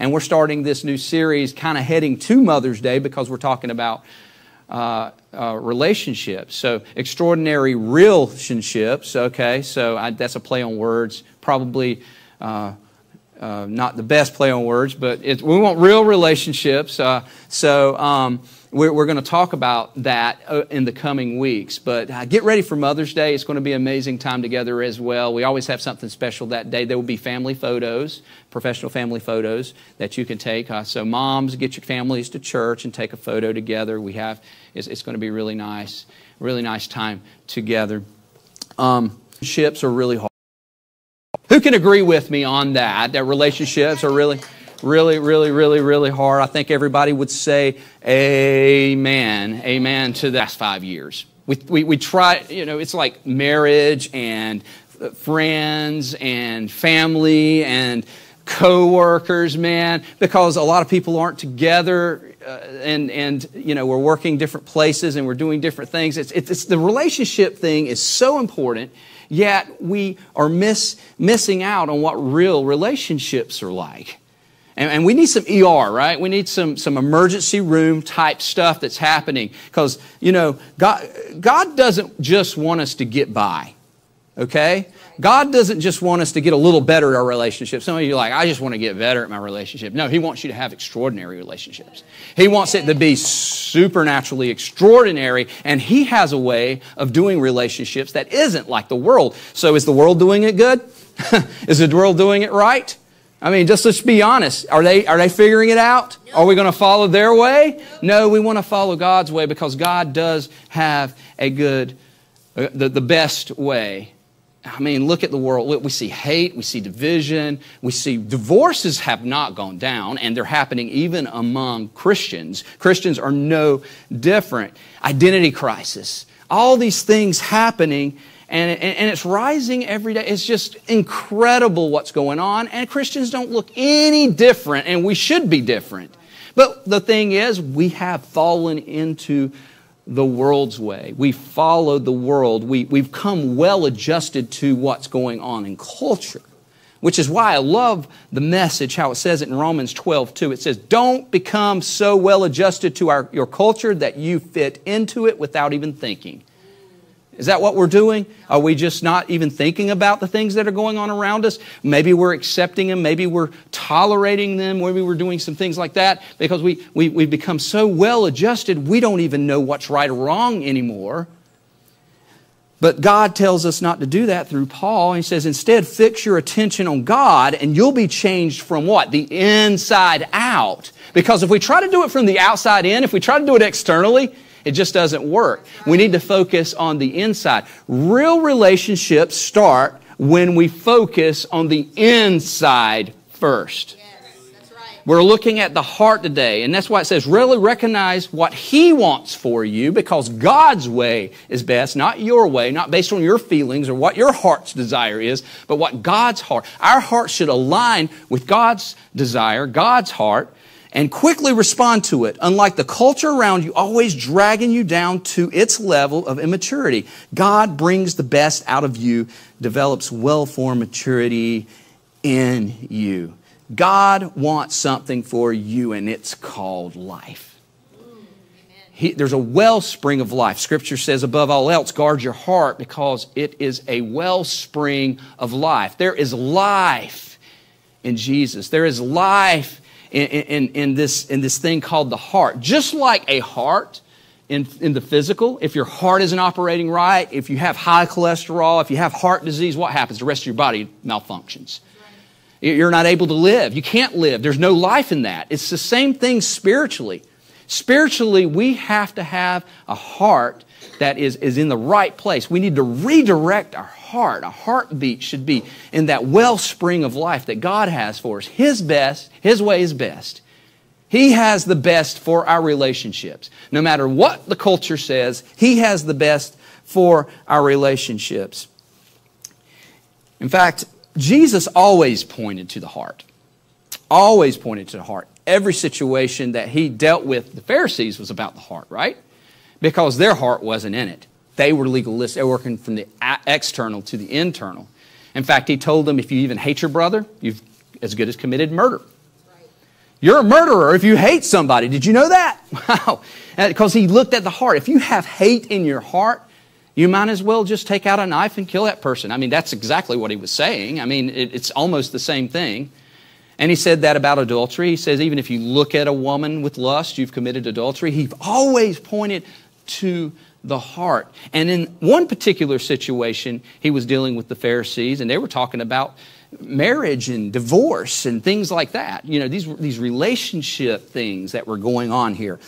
And we're starting this new series kind of heading to Mother's Day because we're talking about uh, uh, relationships. So, extraordinary relationships, okay, so I, that's a play on words, probably. Uh, uh, not the best play on words, but it, we want real relationships. Uh, so um, we're, we're going to talk about that uh, in the coming weeks. But uh, get ready for Mother's Day. It's going to be an amazing time together as well. We always have something special that day. There will be family photos, professional family photos that you can take. Uh, so moms, get your families to church and take a photo together. We have it's, it's going to be really nice, really nice time together. Um, ships are really hard. Can agree with me on that? That relationships are really, really, really, really, really hard. I think everybody would say amen, amen to the last five years. We, we, we try, you know, it's like marriage and friends and family and co-workers man because a lot of people aren't together and and you know we're working different places and we're doing different things it's, it's, it's the relationship thing is so important yet we are miss, missing out on what real relationships are like. And, and we need some ER, right? We need some, some emergency room type stuff that's happening. Because, you know, God, God doesn't just want us to get by, okay? God doesn't just want us to get a little better at our relationship. Some of you are like, I just want to get better at my relationship. No, He wants you to have extraordinary relationships. He wants it to be supernaturally extraordinary, and He has a way of doing relationships that isn't like the world. So is the world doing it good? is the world doing it right? I mean, just let's be honest. Are they, are they figuring it out? Are we going to follow their way? No, we want to follow God's way because God does have a good, uh, the, the best way I mean, look at the world. We see hate, we see division, we see divorces have not gone down, and they're happening even among Christians. Christians are no different. Identity crisis. All these things happening, and, and, it's rising every day. It's just incredible what's going on, and Christians don't look any different, and we should be different. But the thing is, we have fallen into the world's way. We follow the world. We, we've come well adjusted to what's going on in culture, which is why I love the message, how it says it in Romans 12, 2. It says, Don't become so well adjusted to our, your culture that you fit into it without even thinking. Is that what we're doing? Are we just not even thinking about the things that are going on around us? Maybe we're accepting them. Maybe we're tolerating them. Maybe we're doing some things like that because we, we, we've become so well adjusted, we don't even know what's right or wrong anymore. But God tells us not to do that through Paul. He says, instead, fix your attention on God and you'll be changed from what? The inside out. Because if we try to do it from the outside in, if we try to do it externally, it just doesn't work. We need to focus on the inside. Real relationships start when we focus on the inside first. We're looking at the heart today, and that's why it says really recognize what He wants for you because God's way is best, not your way, not based on your feelings or what your heart's desire is, but what God's heart. Our heart should align with God's desire, God's heart, and quickly respond to it, unlike the culture around you always dragging you down to its level of immaturity. God brings the best out of you, develops well formed maturity in you. God wants something for you, and it's called life. He, there's a wellspring of life. Scripture says, above all else, guard your heart because it is a wellspring of life. There is life in Jesus. There is life in, in, in, this, in this thing called the heart. Just like a heart in, in the physical, if your heart isn't operating right, if you have high cholesterol, if you have heart disease, what happens? The rest of your body malfunctions. You're not able to live. You can't live. There's no life in that. It's the same thing spiritually. Spiritually, we have to have a heart that is, is in the right place. We need to redirect our heart. A heartbeat should be in that wellspring of life that God has for us. His best, His way is best. He has the best for our relationships. No matter what the culture says, He has the best for our relationships. In fact, Jesus always pointed to the heart. Always pointed to the heart. Every situation that he dealt with the Pharisees was about the heart, right? Because their heart wasn't in it. They were legalists. They were working from the external to the internal. In fact, he told them if you even hate your brother, you've as good as committed murder. You're a murderer if you hate somebody. Did you know that? Wow. Because he looked at the heart. If you have hate in your heart, you might as well just take out a knife and kill that person. I mean, that's exactly what he was saying. I mean, it, it's almost the same thing. And he said that about adultery. He says, even if you look at a woman with lust, you've committed adultery. He always pointed to the heart. And in one particular situation, he was dealing with the Pharisees, and they were talking about marriage and divorce and things like that. You know, these, these relationship things that were going on here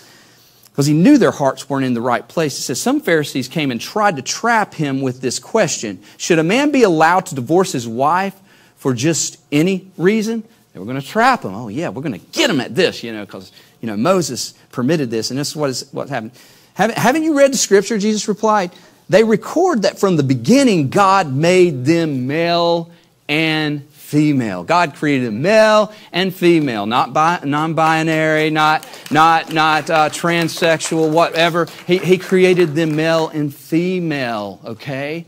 because he knew their hearts weren't in the right place. He says some Pharisees came and tried to trap him with this question Should a man be allowed to divorce his wife for just any reason? They were going to trap him. Oh, yeah, we're going to get him at this, you know, because, you know, Moses permitted this, and this is what, is, what happened. Haven't, you read the scripture? Jesus replied. They record that from the beginning God made them male and female. God created them male and female, not bi- non-binary, not not not uh, transsexual, whatever. He, he created them male and female. Okay.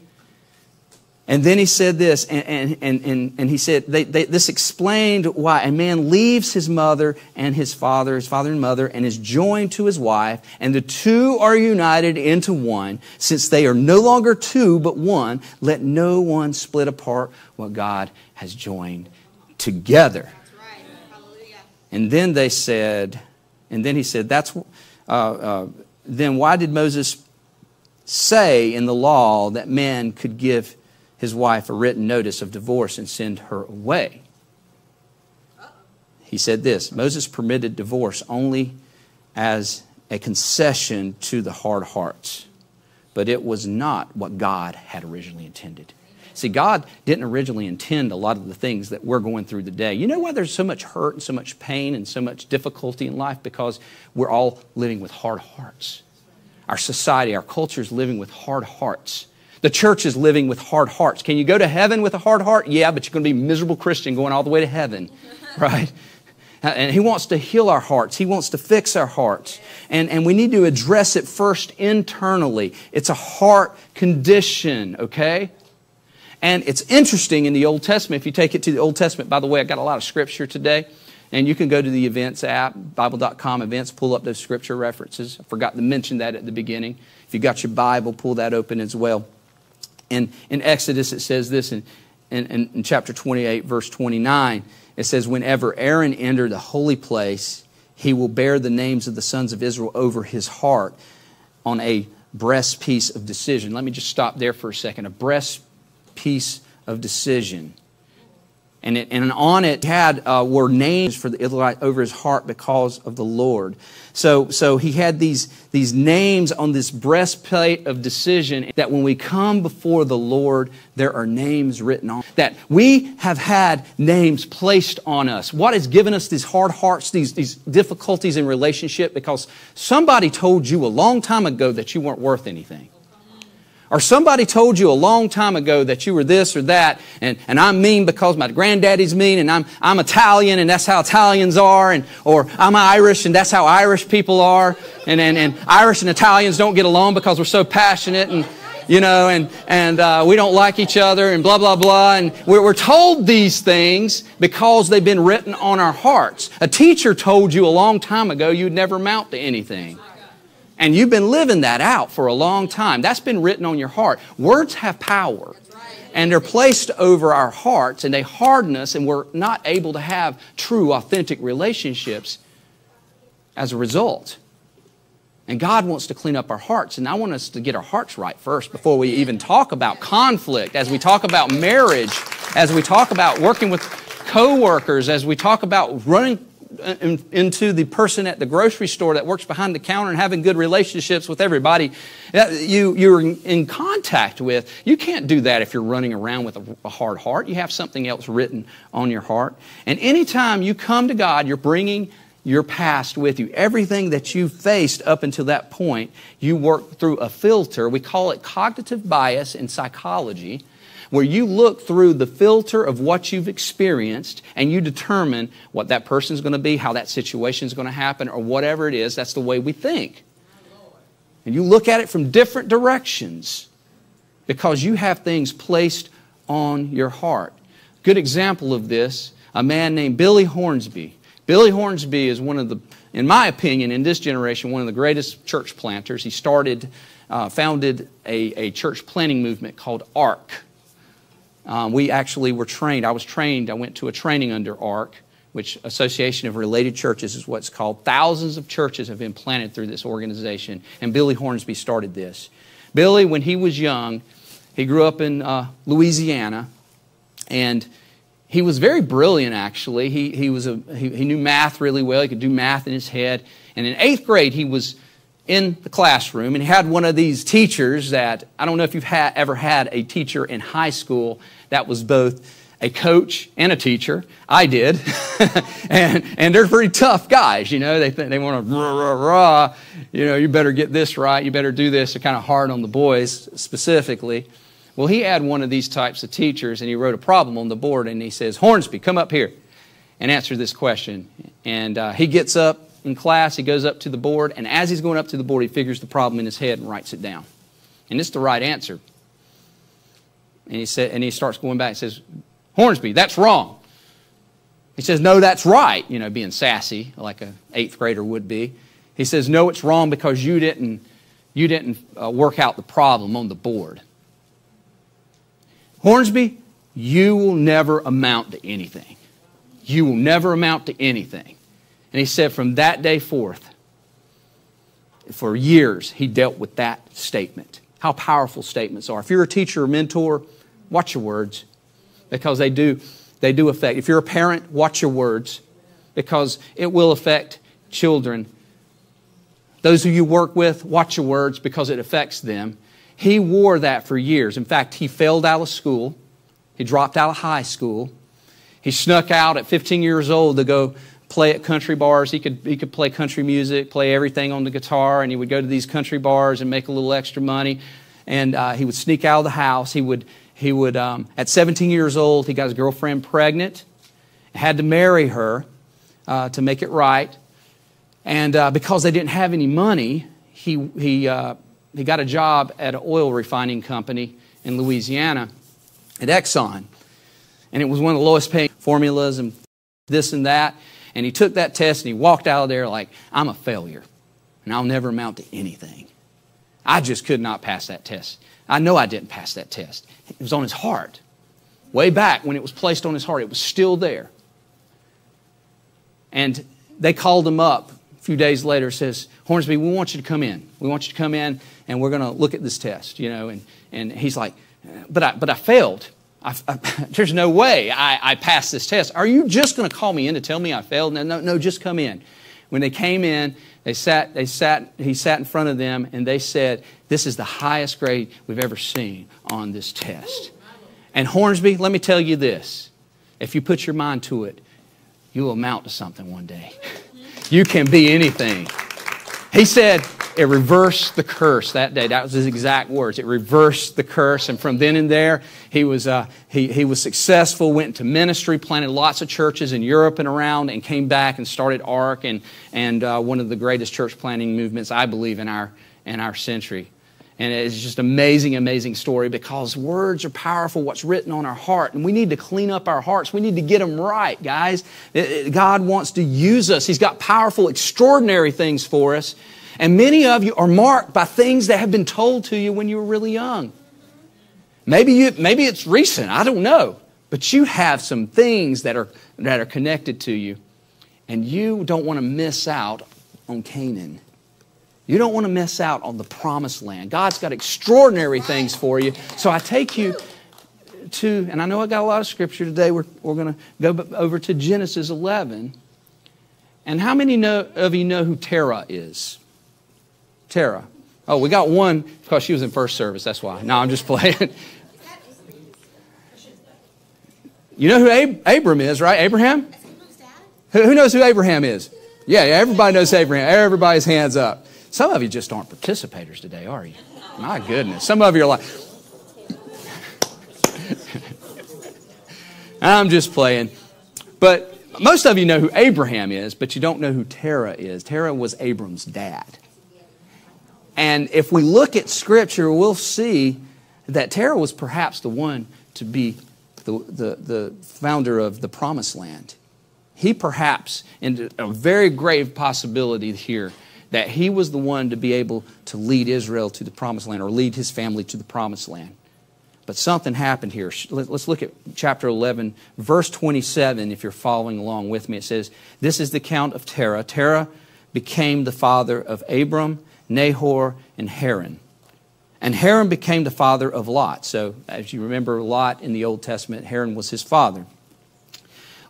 And then he said this, and, and, and, and he said, they, they, this explained why a man leaves his mother and his father, his father and mother, and is joined to his wife, and the two are united into one. Since they are no longer two, but one, let no one split apart what God has joined together. And then they said, and then he said, that's, uh, uh, then why did Moses say in the law that man could give his wife a written notice of divorce and send her away? He said this Moses permitted divorce only as a concession to the hard hearts, but it was not what God had originally intended. See, God didn't originally intend a lot of the things that we're going through today. You know why there's so much hurt and so much pain and so much difficulty in life? Because we're all living with hard hearts. Our society, our culture is living with hard hearts. The church is living with hard hearts. Can you go to heaven with a hard heart? Yeah, but you're going to be a miserable Christian going all the way to heaven, right? And He wants to heal our hearts. He wants to fix our hearts. And, and we need to address it first internally. It's a heart condition, okay? And it's interesting in the Old Testament, if you take it to the Old Testament, by the way, I got a lot of scripture today. And you can go to the events app, Bible.com events, pull up those scripture references. I forgot to mention that at the beginning. If you got your Bible, pull that open as well. And in Exodus, it says this in, in, in chapter 28, verse 29. It says, Whenever Aaron entered the holy place, he will bear the names of the sons of Israel over his heart on a breastpiece of decision. Let me just stop there for a second. A breast piece of decision. And, it, and on it had uh, were names for the Israelite over his heart because of the Lord. So, so he had these, these names on this breastplate of decision that when we come before the Lord, there are names written on. That we have had names placed on us. What has given us these hard hearts, these, these difficulties in relationship? Because somebody told you a long time ago that you weren't worth anything. Or somebody told you a long time ago that you were this or that, and, and I'm mean because my granddaddy's mean, and I'm, I'm Italian, and that's how Italians are, and, or I'm Irish, and that's how Irish people are, and, and, and Irish and Italians don't get along because we're so passionate, and, you know, and, and uh, we don't like each other, and blah, blah, blah. And we're, we're told these things because they've been written on our hearts. A teacher told you a long time ago you'd never amount to anything. And you've been living that out for a long time. That's been written on your heart. Words have power. And they're placed over our hearts and they harden us, and we're not able to have true, authentic relationships as a result. And God wants to clean up our hearts. And I want us to get our hearts right first before we even talk about conflict, as we talk about marriage, as we talk about working with coworkers, as we talk about running into the person at the grocery store that works behind the counter and having good relationships with everybody that you, you're in contact with. You can't do that if you're running around with a, a hard heart. You have something else written on your heart. And anytime you come to God, you're bringing your past with you. Everything that you faced up until that point, you work through a filter. We call it cognitive bias in psychology where you look through the filter of what you've experienced and you determine what that person's going to be, how that situation is going to happen, or whatever it is. That's the way we think. And you look at it from different directions because you have things placed on your heart. Good example of this a man named Billy Hornsby. Billy Hornsby is one of the, in my opinion, in this generation, one of the greatest church planters. He started, uh, founded a, a church planting movement called ARC. Um, we actually were trained. I was trained. I went to a training under ARC, which Association of Related Churches is what's called. Thousands of churches have been planted through this organization, and Billy Hornsby started this. Billy, when he was young, he grew up in uh, Louisiana, and he was very brilliant, actually. He, he, was a, he, he knew math really well. He could do math in his head. And in eighth grade, he was in the classroom and had one of these teachers that I don't know if you've ever had a teacher in high school that was both a coach and a teacher. I did. and, and they're pretty tough guys, you know. They, they want to rah, rah, rah. You know, you better get this right. You better do this. They're kind of hard on the boys specifically. Well, he had one of these types of teachers and he wrote a problem on the board and he says, Hornsby, come up here and answer this question. And uh, he gets up in class, he goes up to the board, and as he's going up to the board, he figures the problem in his head and writes it down. And it's the right answer. And he, said, and he starts going back and says, Hornsby, that's wrong. He says, No, that's right, you know, being sassy like an eighth grader would be. He says, No, it's wrong because you didn't, you didn't uh, work out the problem on the board. Hornsby, you will never amount to anything. You will never amount to anything. And he said, from that day forth, for years, he dealt with that statement. How powerful statements are. If you're a teacher or mentor, watch your words because they do, they do affect. If you're a parent, watch your words because it will affect children. Those who you work with, watch your words because it affects them. He wore that for years. In fact, he failed out of school. He dropped out of high school. He snuck out at 15 years old to go play at country bars. He could, he could play country music, play everything on the guitar, and he would go to these country bars and make a little extra money. And uh, he would sneak out of the house. He would, he would um, at 17 years old, he got his girlfriend pregnant, had to marry her uh, to make it right. And uh, because they didn't have any money, he, he, uh, he got a job at an oil refining company in Louisiana at Exxon. And it was one of the lowest paying formulas and this and that. And he took that test and he walked out of there like, I'm a failure and I'll never amount to anything. I just could not pass that test. I know I didn't pass that test. It was on his heart. Way back when it was placed on his heart, it was still there. And they called him up a few days later, says, Hornsby, we want you to come in. We want you to come in and we're going to look at this test, you know. And, and he's like, but I, but I failed. I, I, there's no way I, I passed this test. Are you just going to call me in to tell me I failed? No, no, no, just come in. When they came in, they sat, they sat, he sat in front of them and they said, This is the highest grade we've ever seen on this test. And Hornsby, let me tell you this if you put your mind to it, you will amount to something one day. You can be anything. He said, it reversed the curse that day. That was his exact words. It reversed the curse. And from then and there, he was, uh, he, he was successful, went into ministry, planted lots of churches in Europe and around, and came back and started ARC and, and uh, one of the greatest church planting movements, I believe, in our, in our century. And it's just amazing, amazing story because words are powerful, what's written on our heart. And we need to clean up our hearts. We need to get them right, guys. Uh, uh, God wants to use us. He's got powerful, extraordinary things for us. And many of you are marked by things that have been told to you when you were really young. Maybe, you, maybe it's recent, I don't know. But you have some things that are, that are connected to you. And you don't want to miss out on Canaan. You don't want to miss out on the promised land. God's got extraordinary things for you. So I take you to, and I know I got a lot of scripture today. We're, we're going to go over to Genesis 11. And how many know, of you know who Terah is? Terah. Oh, we got one because she was in first service. That's why. No, I'm just playing. you know who Ab- Abram is, right? Abraham? Who, who knows who Abraham is? Yeah, yeah, everybody knows Abraham. Everybody's hands up. Some of you just aren't participators today, are you? My goodness. Some of you are like, I'm just playing. But most of you know who Abraham is, but you don't know who Terah is. Terah was Abram's dad. And if we look at Scripture, we'll see that Terah was perhaps the one to be the, the, the founder of the promised land. he perhaps, in a very grave possibility here, that he was the one to be able to lead Israel to the promised land or lead his family to the promised land. But something happened here. Let's look at chapter 11, verse 27, if you're following along with me. It says, This is the count of Terah. Terah became the father of Abram, Nahor, and Haran. And Haran became the father of Lot. So, as you remember, Lot in the Old Testament, Haran was his father.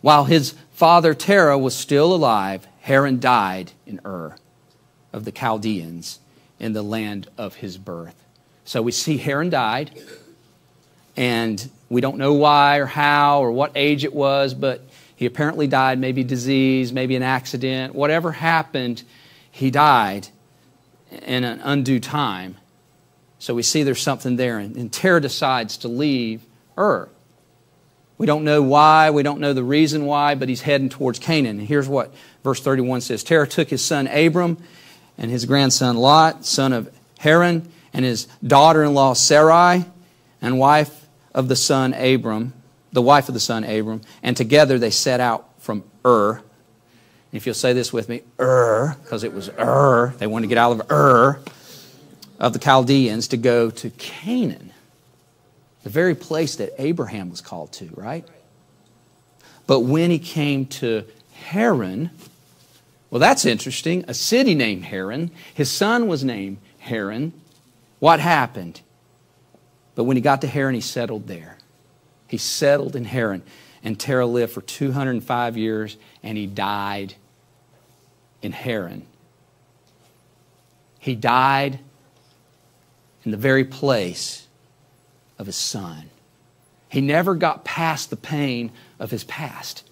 While his father Terah was still alive, Haran died in Ur of the Chaldeans in the land of his birth. So we see Haran died, and we don't know why or how or what age it was, but he apparently died, maybe disease, maybe an accident, whatever happened, he died in an undue time. So we see there's something there, and, and Terah decides to leave Ur. We don't know why, we don't know the reason why, but he's heading towards Canaan. And here's what verse 31 says Terah took his son Abram and his grandson Lot, son of Haran, and his daughter in law Sarai, and wife of the son Abram, the wife of the son Abram, and together they set out from Ur. If you'll say this with me, Ur, because it was Ur, they wanted to get out of Ur, of the Chaldeans to go to Canaan, the very place that Abraham was called to, right? But when he came to Haran, well, that's interesting. A city named Haran. His son was named Haran. What happened? But when he got to Haran, he settled there. He settled in Haran. And Terah lived for 205 years and he died in Haran. He died in the very place of his son. He never got past the pain of his past.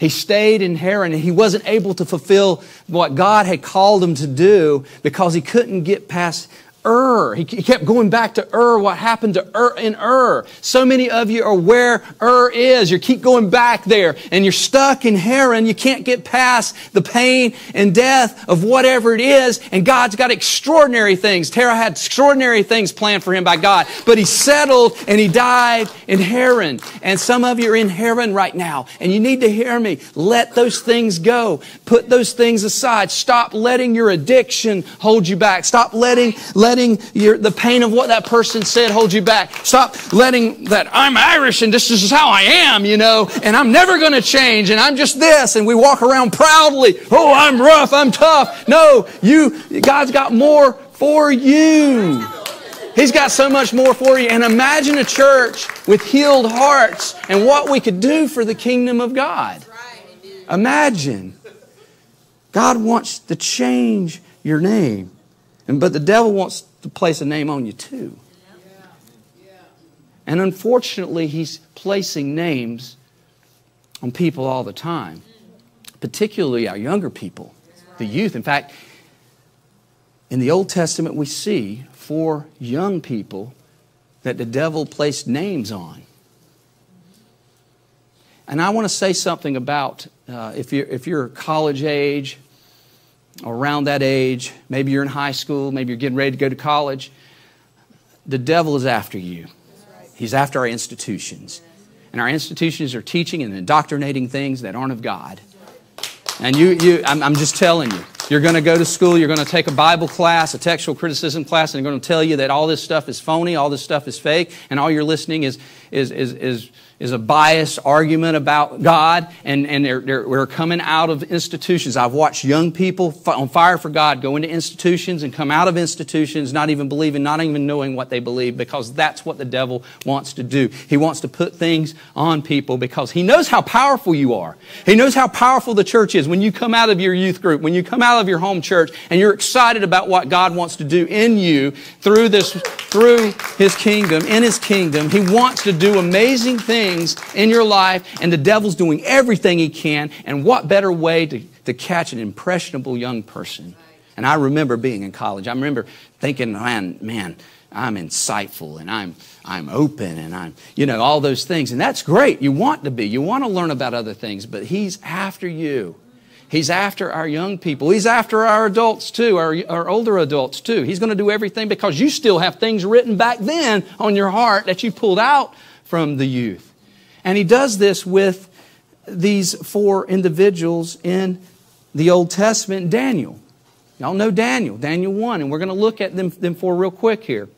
He stayed in Haran and he wasn't able to fulfill what God had called him to do because he couldn't get past Ur. He kept going back to Ur. What happened to Ur in Ur? So many of you are where Ur is. You keep going back there and you're stuck in Haran. You can't get past the pain and death of whatever it is. And God's got extraordinary things. Terah had extraordinary things planned for him by God, but he settled and he died in Haran. And some of you are in Haran right now and you need to hear me. Let those things go. Put those things aside. Stop letting your addiction hold you back. Stop letting, let letting your, the pain of what that person said hold you back. Stop letting that I'm Irish and this is how I am, you know, and I'm never going to change and I'm just this. And we walk around proudly. Oh, I'm rough. I'm tough. No, you, God's got more for you. He's got so much more for you. And imagine a church with healed hearts and what we could do for the kingdom of God. Imagine. God wants to change your name. And, but the devil wants to place a name on you too. And unfortunately, he's placing names on people all the time, particularly our younger people, the youth. In fact, in the Old Testament, we see for young people that the devil placed names on. And I want to say something about uh, if, you're, if you're college age around that age, maybe you're in high school, maybe you're getting ready to go to college, the devil is after you. He's after our institutions. And our institutions are teaching and indoctrinating things that aren't of God. And you, you I'm, I'm just telling you, you're going to go to school, you're going to take a Bible class, a textual criticism class, and they're going to tell you that all this stuff is phony, all this stuff is fake, and all you're listening is, is, is, is is a biased argument about God, and, and they're, they're, we're coming out of institutions. I've watched young people on fire for God go into institutions and come out of institutions not even believing, not even knowing what they believe, because that's what the devil wants to do. He wants to put things on people because he knows how powerful you are. He knows how powerful the church is. When you come out of your youth group, when you come out of your home church, and you're excited about what God wants to do in you through this, through His kingdom, in His kingdom, He wants to do amazing things in your life, and the devil's doing everything he can. And what better way to, to catch an impressionable young person? And I remember being in college. I remember thinking, man, man, I'm insightful and I'm, I'm open and I'm, you know, all those things. And that's great. You want to be. You want to learn about other things, but he's after you. He's after our young people. He's after our adults too, our, our older adults too. He's going to do everything because you still have things written back then on your heart that you pulled out from the youth. And he does this with these four individuals in the Old Testament Daniel. Y'all know Daniel, Daniel 1, and we're going to look at them, them four real quick here.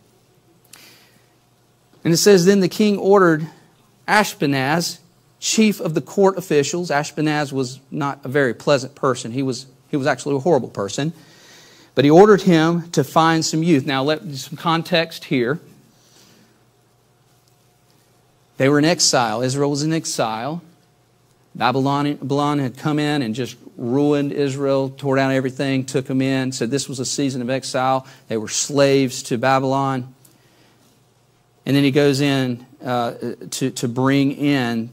And it says, Then the king ordered Ashpenaz, chief of the court officials. Ashpenaz was not a very pleasant person. He was, he was actually a horrible person. But he ordered him to find some youth. Now, let some context here. They were in exile. Israel was in exile. Babylon, Babylon had come in and just ruined Israel, tore down everything, took them in, said this was a season of exile. They were slaves to Babylon. And then he goes in uh, to, to bring in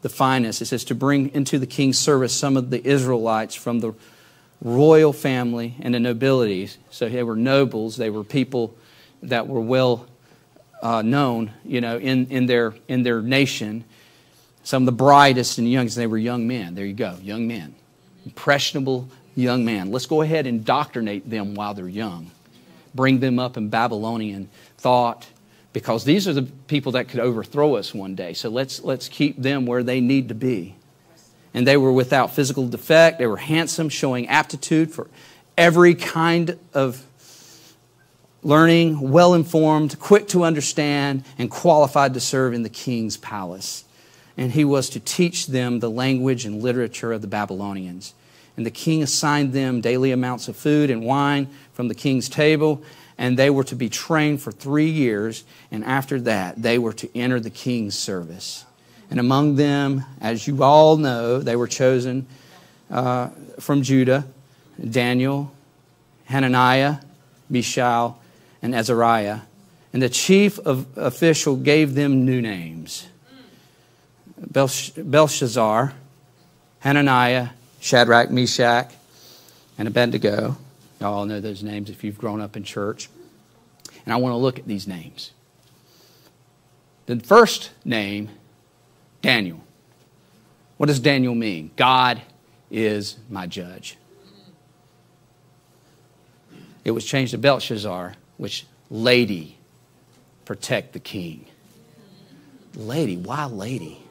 the finest. It says to bring into the king's service some of the Israelites from the royal family and the nobility. So they were nobles, they were people that were well uh, known, you know, in, in, their, in their nation. Some of the brightest and youngest, they were young men. There you go, young men. Impressionable young men. Let's go ahead and indoctrinate them while they're young. Bring them up in Babylonian thought, because these are the people that could overthrow us one day. So let's, let's keep them where they need to be. And they were without physical defect, they were handsome, showing aptitude for every kind of learning, well informed, quick to understand, and qualified to serve in the king's palace. And he was to teach them the language and literature of the Babylonians. And the king assigned them daily amounts of food and wine from the king's table and they were to be trained for three years, and after that, they were to enter the king's service. And among them, as you all know, they were chosen uh, from Judah Daniel, Hananiah, Mishael, and Azariah. And the chief of, official gave them new names Belshazzar, Hananiah, Shadrach, Meshach, and Abednego. You all know those names if you've grown up in church. And I want to look at these names. The first name, Daniel. What does Daniel mean? God is my judge. It was changed to Belshazzar, which lady, protect the king. Lady, why lady?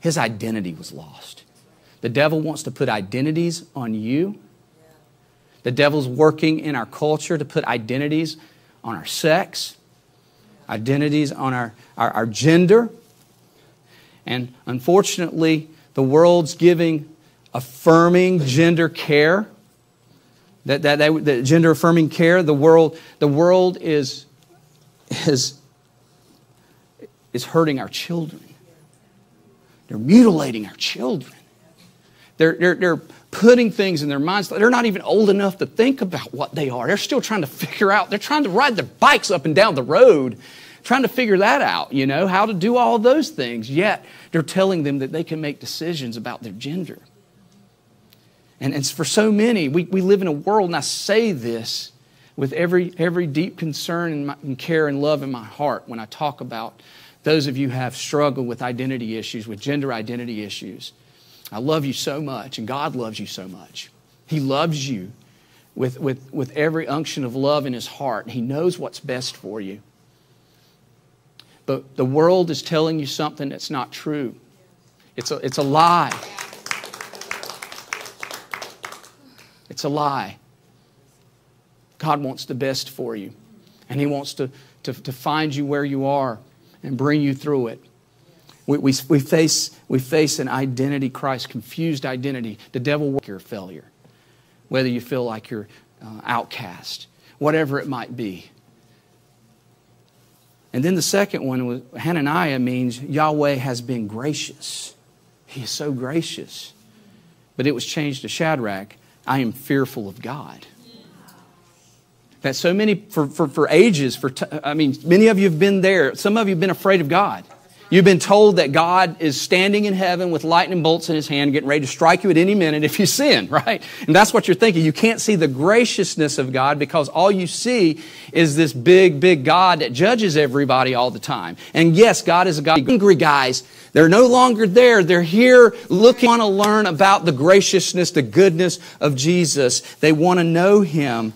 His identity was lost. The devil wants to put identities on you the devil's working in our culture to put identities on our sex, identities on our, our, our gender. And unfortunately, the world's giving affirming gender care. That, that, that, that gender affirming care, the world, the world is, is, is hurting our children. They're mutilating our children. They're, they're, they're putting things in their minds. They're not even old enough to think about what they are. They're still trying to figure out, they're trying to ride their bikes up and down the road, trying to figure that out, you know, how to do all those things. Yet they're telling them that they can make decisions about their gender. And, and for so many, we, we live in a world, and I say this with every, every deep concern and, my, and care and love in my heart when I talk about those of you who have struggled with identity issues, with gender identity issues. I love you so much, and God loves you so much. He loves you with, with, with every unction of love in His heart. He knows what's best for you. But the world is telling you something that's not true. It's a, it's a lie. It's a lie. God wants the best for you, and He wants to, to, to find you where you are and bring you through it. We, we, we, face, we face an identity crisis, confused identity. The devil will your failure, whether you feel like you're uh, outcast, whatever it might be. And then the second one was Hananiah means Yahweh has been gracious. He is so gracious. But it was changed to Shadrach, I am fearful of God. That so many, for, for, for ages, for t- I mean, many of you have been there. Some of you have been afraid of God. You've been told that God is standing in heaven with lightning bolts in his hand, getting ready to strike you at any minute if you sin, right? And that's what you're thinking. You can't see the graciousness of God because all you see is this big, big God that judges everybody all the time. And yes, God is a God. Angry guys, they're no longer there. They're here looking, want to learn about the graciousness, the goodness of Jesus. They want to know him.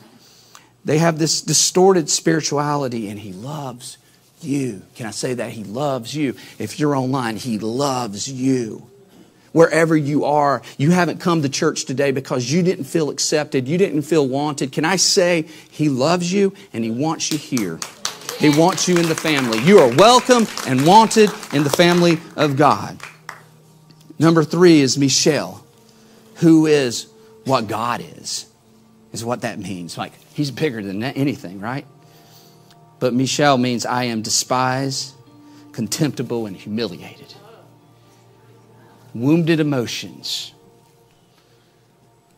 They have this distorted spirituality, and he loves you. Can I say that? He loves you. If you're online, He loves you wherever you are. You haven't come to church today because you didn't feel accepted, you didn't feel wanted. Can I say, He loves you and He wants you here? He wants you in the family. You are welcome and wanted in the family of God. Number three is Mishael, who is what God is, is what that means. Like, He's bigger than anything, right? But Michelle means I am despised, contemptible, and humiliated wounded emotions.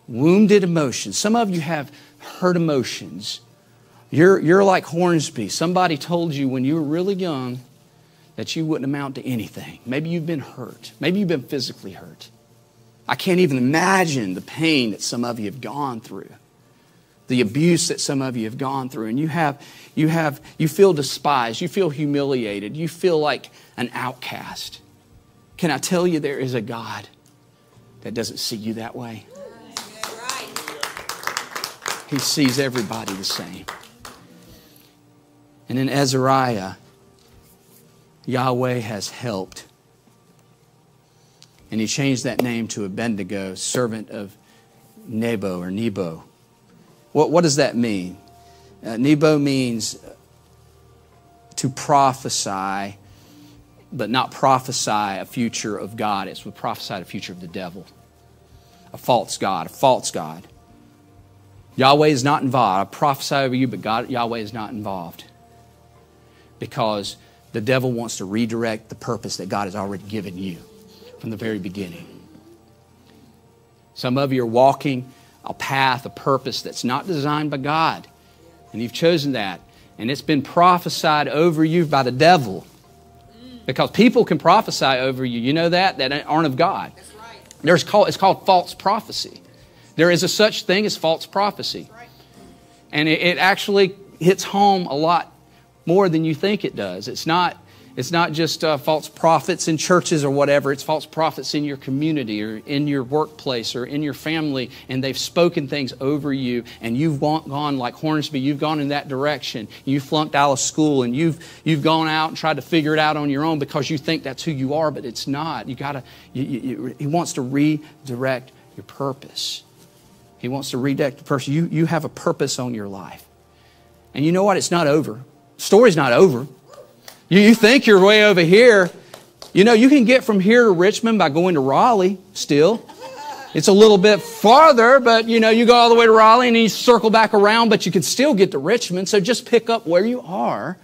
Wounded emotions. Some of you have hurt emotions. You're, you're like Hornsby. Somebody told you when you were really young that you wouldn't amount to anything. Maybe you've been hurt. Maybe you've been physically hurt. I can't even imagine the pain that some of you have gone through, the abuse that some of you have gone through. And you have, you have, you feel despised, you feel humiliated, you feel like an outcast. Can I tell you there is a God that doesn't see you that way? He sees everybody the same. And in Azariah, Yahweh has helped. And he changed that name to Abednego, servant of Nebo or Nebo. What, what does that mean? Uh, Nebo means to prophesy but not prophesy a future of God. It's to prophesy a future of the devil, a false God, a false God. Yahweh is not involved. I prophesy over you, but God, Yahweh is not involved because the devil wants to redirect the purpose that God has already given you from the very beginning. Some of you are walking a path, a purpose that's not designed by God, and you've chosen that, and it's been prophesied over you by the devil. Because people can prophesy over you. You know that? That aren't of God. There's called, it's called false prophecy. There is a such thing as false prophecy. And it, it actually hits home a lot more than you think it does. It's not it's not just uh, false prophets in churches or whatever, it's false prophets in your community or in your workplace or in your family, and they've spoken things over you, and you've gone like Hornsby, you've gone in that direction. You flunked out of school, and you've, you've gone out and tried to figure it out on your own because you think that's who you are, but it's not. You gotta, you, you, he wants to redirect your purpose. He wants to redirect the person. You, you have a purpose on your life. And you know what? It's not over. The story's not over. You, you think you're way over here. You know, you can get from here to Richmond by going to Raleigh still. It's a little bit farther, but you know, you go all the way to Raleigh and you circle back around, but you can still get to Richmond. So just pick up where you are.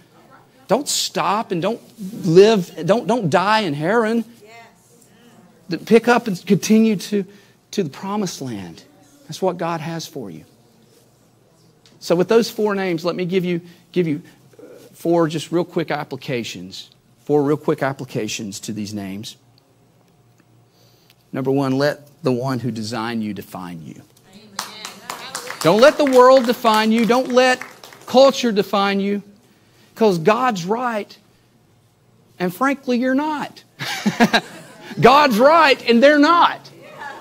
Don't stop and don't live, don't, don't die in Haran. Pick up and continue to, to the promised land. That's what God has for you. So with those four names, let me give you, give you four just real quick applications. Four real quick applications to these names. Number one, let the one who designed you define you. Don't let the world define you. Don't let culture define you. Because God's right, and frankly, you're not. God's right, and they're not.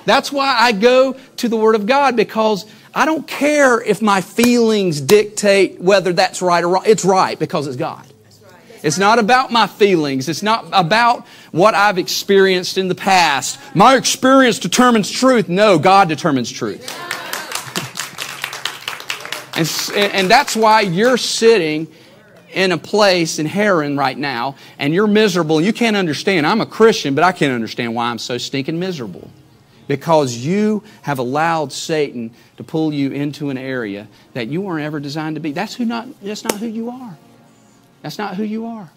That's why I go to the Word of God because I don't care if my feelings dictate whether that's right or wrong. It's right because it's God. It's not about my feelings. It's not about what I've experienced in the past. My experience determines truth. No, God determines truth. and, and that's why you're sitting in a place in Haran right now and you're miserable. You can't understand. I'm a Christian, but I can't understand why I'm so stinking miserable because you have allowed Satan to pull you into an area that you weren't ever designed to be. That's who not that's not who you are. That's not who you are.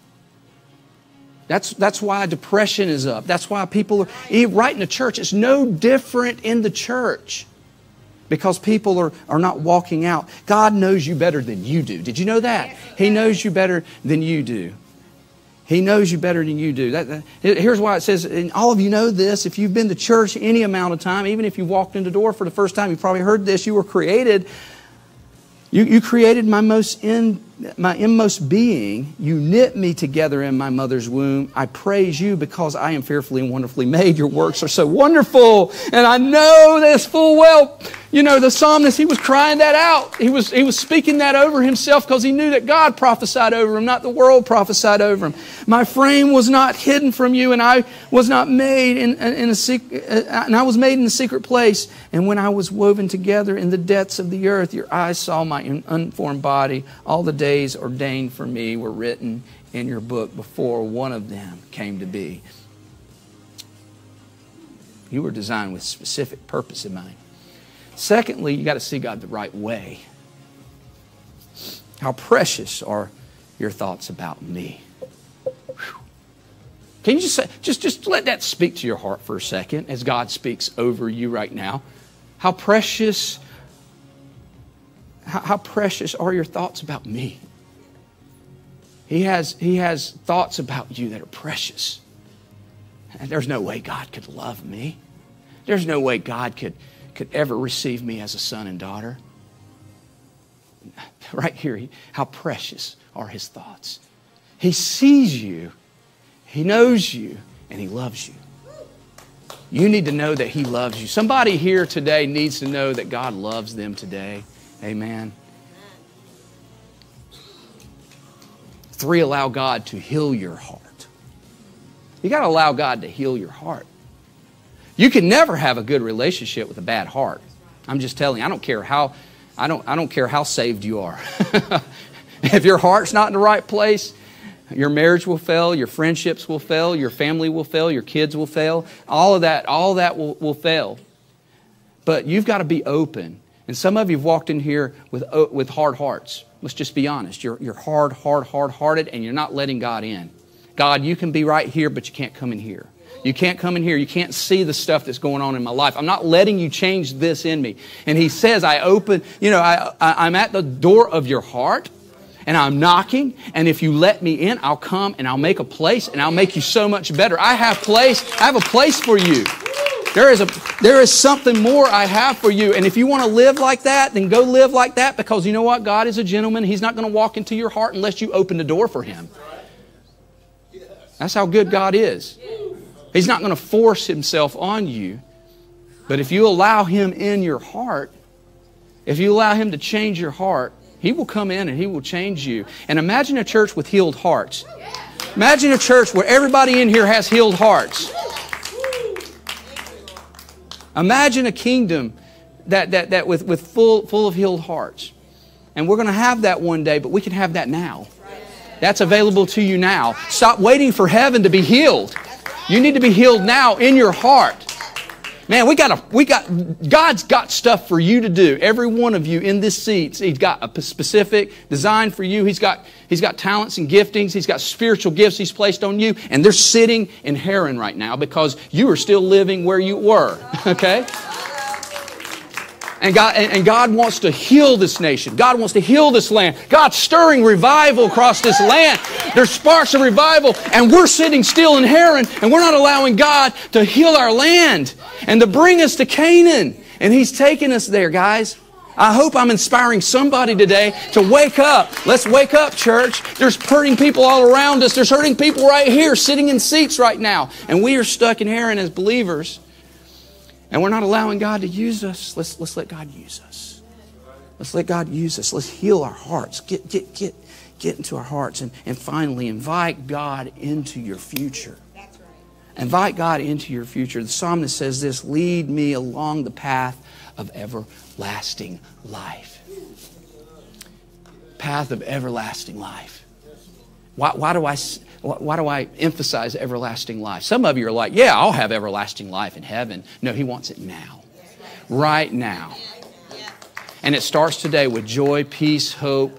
That's, that's why depression is up. That's why people are right in the church. It's no different in the church because people are, are not walking out. God knows you better than you do. Did you know that? He knows you better than you do. He knows you better than you do. That, that, here's why it says, and all of you know this, if you've been to church any amount of time, even if you walked in the door for the first time, you probably heard this, you were created. You, you created my most in my inmost being. You knit me together in my mother's womb. I praise you because I am fearfully and wonderfully made. Your works are so wonderful. And I know this full well. You know, the psalmist, he was crying that out. He was, he was speaking that over himself because he knew that God prophesied over him, not the world prophesied over him. My frame was not hidden from you, and I was not made in, in a secret, uh, and I was made in a secret place. And when I was woven together in the depths of the earth, your eyes saw my unformed body. All the days ordained for me were written in your book before one of them came to be. You were designed with specific purpose in mind. Secondly, you got to see God the right way. How precious are your thoughts about me? Can you just say, just, just let that speak to your heart for a second as God speaks over you right now? How precious, how, how precious are your thoughts about me? He has, he has thoughts about you that are precious. And there's no way God could love me. There's no way God could, could ever receive me as a son and daughter. Right here, how precious are his thoughts. He sees you, he knows you, and he loves you. You need to know that he loves you. Somebody here today needs to know that God loves them today. Amen. Three, allow God to heal your heart. You got to allow God to heal your heart. You can never have a good relationship with a bad heart. I'm just telling you, I don't care how I don't I don't care how saved you are. if your heart's not in the right place, your marriage will fail, your friendships will fail, your family will fail, your kids will fail. All of that, all of that will, will fail. But you've got to be open. And some of you have walked in here with, uh, with hard hearts. Let's just be honest. You're, you're hard, hard, hard hearted, and you're not letting God in. God, you can be right here, but you can't come in here. You can't come in here. You can't see the stuff that's going on in my life. I'm not letting you change this in me. And he says, I open, you know, I, I, I'm at the door of your heart and I'm knocking. And if you let me in, I'll come and I'll make a place and I'll make you so much better. I have place. I have a place for you. There is a there is something more I have for you. And if you want to live like that, then go live like that because you know what? God is a gentleman. He's not going to walk into your heart unless you open the door for him. That's how good God is. He's not going to force himself on you. But if you allow him in your heart, if you allow him to change your heart, he will come in and he will change you. And imagine a church with healed hearts. Imagine a church where everybody in here has healed hearts. Imagine a kingdom that, that, that with, with full, full of healed hearts. And we're going to have that one day, but we can have that now. That's available to you now. Stop waiting for heaven to be healed. You need to be healed now in your heart. Man, we got a, we got, God's got stuff for you to do. Every one of you in this seat, He's got a specific design for you. He's got, He's got talents and giftings. He's got spiritual gifts He's placed on you. And they're sitting in Haran right now because you are still living where you were. Okay? And God, and God wants to heal this nation. God wants to heal this land. God's stirring revival across this land. There's sparks of revival, and we're sitting still in Haran, and we're not allowing God to heal our land and to bring us to Canaan. And He's taking us there, guys. I hope I'm inspiring somebody today to wake up. Let's wake up, church. There's hurting people all around us. There's hurting people right here sitting in seats right now. And we are stuck in Haran as believers. And we're not allowing God to use us. Let's, let's let God use us. Let's let God use us. Let's heal our hearts. Get, get, get, get into our hearts. And, and finally, invite God into your future. Right. Invite God into your future. The psalmist says this Lead me along the path of everlasting life. Path of everlasting life. Why, why do I why do I emphasize everlasting life? Some of you are like, yeah, I'll have everlasting life in heaven. No, He wants it now. Right now. And it starts today with joy, peace, hope,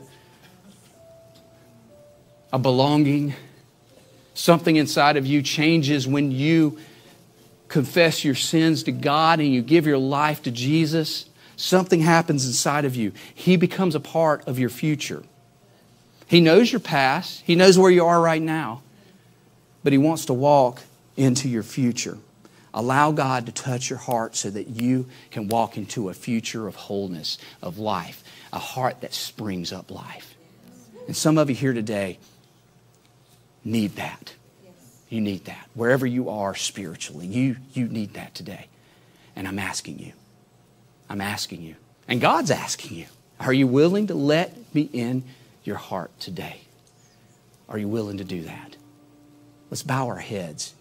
a belonging. Something inside of you changes when you confess your sins to God and you give your life to Jesus. Something happens inside of you. He becomes a part of your future. He knows your past, He knows where you are right now, but He wants to walk into your future. Allow God to touch your heart so that you can walk into a future of wholeness, of life, a heart that springs up life. And some of you here today need that. You need that. Wherever you are spiritually, you, you need that today. And I'm asking you, I'm asking you, and God's asking you, are you willing to let me in your heart today? Are you willing to do that? Let's bow our heads.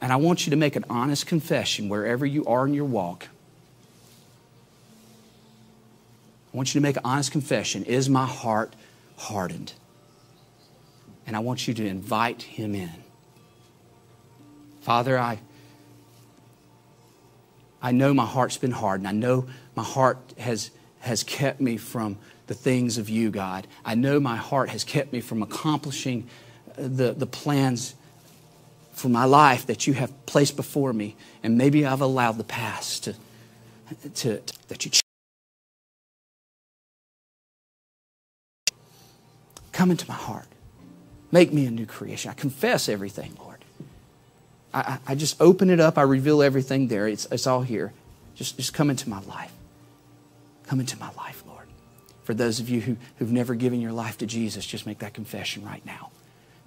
And I want you to make an honest confession wherever you are in your walk. I want you to make an honest confession Is my heart hardened? And I want you to invite him in. Father, I, I know my heart's been hardened. I know my heart has, has kept me from the things of you, God. I know my heart has kept me from accomplishing the, the plans for my life that you have placed before me. And maybe I've allowed the past to, to, to that you come into my heart. Make me a new creation. I confess everything, Lord. I, I, just open it up. I reveal everything there. It's, it's all here. Just, just come into my life. Come into my life, Lord. For those of you who, who've never given your life to Jesus, just make that confession right now.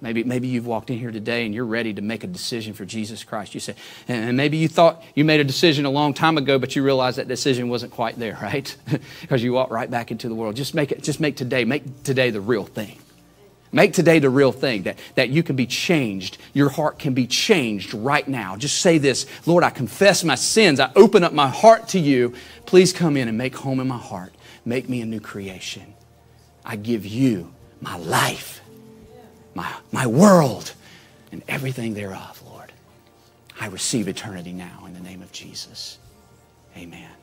Maybe, maybe you've walked in here today and you're ready to make a decision for Jesus Christ. You say, and maybe you thought you made a decision a long time ago, but you realized that decision wasn't quite there, right? because you walked right back into the world. Just make it, just make today, make today the real thing. Make today the real thing that, that you can be changed. Your heart can be changed right now. Just say this Lord, I confess my sins. I open up my heart to you. Please come in and make home in my heart. Make me a new creation. I give you my life my, my world, and everything thereof, Lord. I receive eternity now in the name of Jesus. Amen.